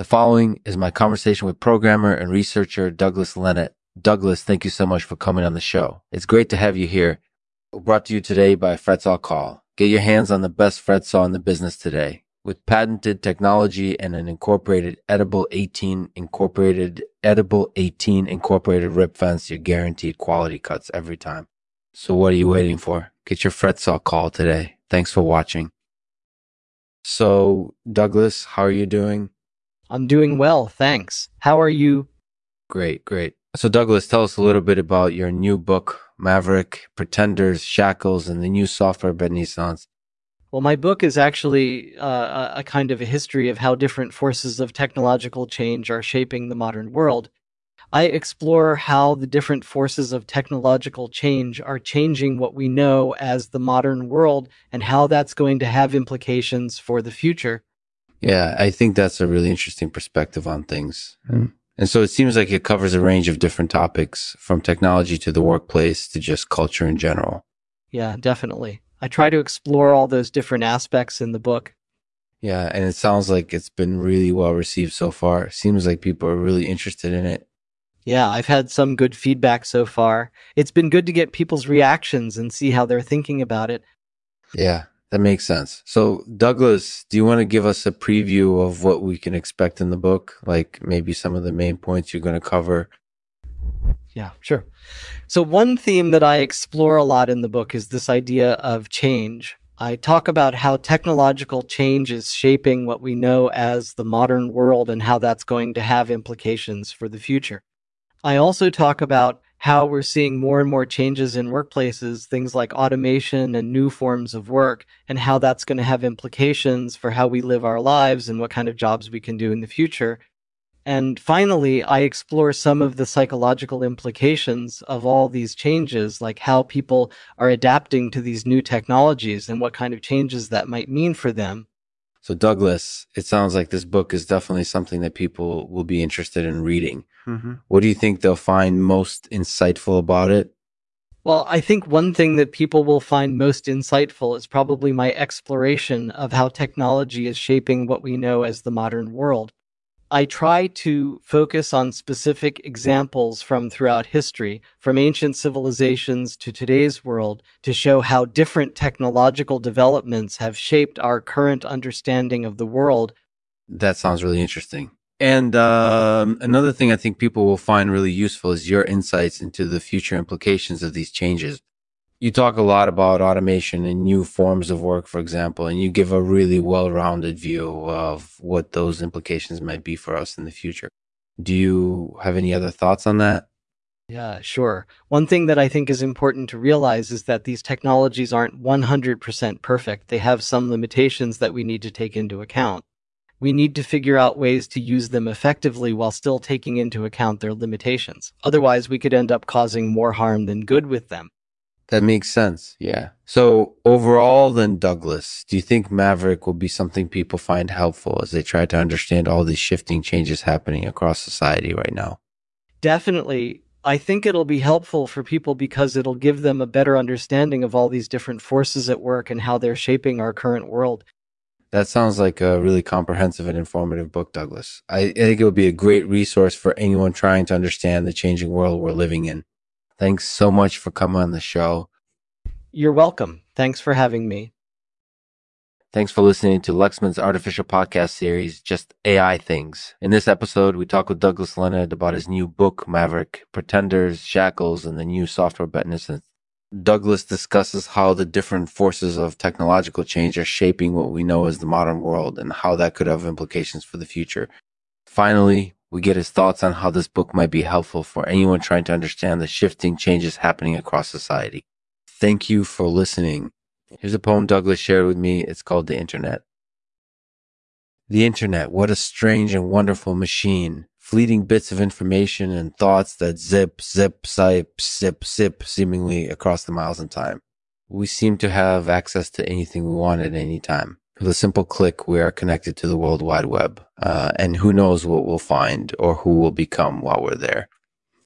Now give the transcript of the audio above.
The following is my conversation with programmer and researcher Douglas Lenat. Douglas, thank you so much for coming on the show. It's great to have you here. Brought to you today by Fretsaw Call. Get your hands on the best fret saw in the business today. With patented technology and an incorporated edible 18 incorporated edible 18 incorporated rip fence, you're guaranteed quality cuts every time. So what are you waiting for? Get your fret saw call today. Thanks for watching. So, Douglas, how are you doing? I'm doing well, thanks. How are you? Great, great. So, Douglas, tell us a little bit about your new book, Maverick, Pretenders, Shackles, and the new software renaissance. Well, my book is actually uh, a kind of a history of how different forces of technological change are shaping the modern world. I explore how the different forces of technological change are changing what we know as the modern world and how that's going to have implications for the future. Yeah, I think that's a really interesting perspective on things. Mm. And so it seems like it covers a range of different topics from technology to the workplace to just culture in general. Yeah, definitely. I try to explore all those different aspects in the book. Yeah, and it sounds like it's been really well received so far. It seems like people are really interested in it. Yeah, I've had some good feedback so far. It's been good to get people's reactions and see how they're thinking about it. Yeah, that makes sense. So, Douglas, do you want to give us a preview of what we can expect in the book? Like maybe some of the main points you're going to cover? Yeah, sure. So, one theme that I explore a lot in the book is this idea of change. I talk about how technological change is shaping what we know as the modern world and how that's going to have implications for the future. I also talk about how we're seeing more and more changes in workplaces, things like automation and new forms of work, and how that's going to have implications for how we live our lives and what kind of jobs we can do in the future. And finally, I explore some of the psychological implications of all these changes, like how people are adapting to these new technologies and what kind of changes that might mean for them. So, Douglas, it sounds like this book is definitely something that people will be interested in reading. Mm-hmm. What do you think they'll find most insightful about it? Well, I think one thing that people will find most insightful is probably my exploration of how technology is shaping what we know as the modern world. I try to focus on specific examples from throughout history, from ancient civilizations to today's world, to show how different technological developments have shaped our current understanding of the world. That sounds really interesting. And um, another thing I think people will find really useful is your insights into the future implications of these changes you talk a lot about automation and new forms of work, for example, and you give a really well rounded view of what those implications might be for us in the future. Do you have any other thoughts on that? Yeah, sure. One thing that I think is important to realize is that these technologies aren't 100% perfect. They have some limitations that we need to take into account. We need to figure out ways to use them effectively while still taking into account their limitations. Otherwise, we could end up causing more harm than good with them. That makes sense. Yeah. So overall, then Douglas, do you think Maverick will be something people find helpful as they try to understand all these shifting changes happening across society right now? Definitely. I think it'll be helpful for people because it'll give them a better understanding of all these different forces at work and how they're shaping our current world. That sounds like a really comprehensive and informative book, Douglas. I, I think it would be a great resource for anyone trying to understand the changing world we're living in. Thanks so much for coming on the show. You're welcome. Thanks for having me. Thanks for listening to Lexman's artificial podcast series, Just AI Things. In this episode, we talk with Douglas Lenat about his new book, Maverick, Pretenders, Shackles, and the new software Betnisons. Douglas discusses how the different forces of technological change are shaping what we know as the modern world and how that could have implications for the future. Finally, we get his thoughts on how this book might be helpful for anyone trying to understand the shifting changes happening across society. Thank you for listening. Here's a poem Douglas shared with me. It's called The Internet. The Internet, what a strange and wonderful machine. Fleeting bits of information and thoughts that zip, zip, zip, zip, zip seemingly across the miles in time. We seem to have access to anything we want at any time. With a simple click, we are connected to the World Wide Web. Uh, and who knows what we'll find or who we'll become while we're there.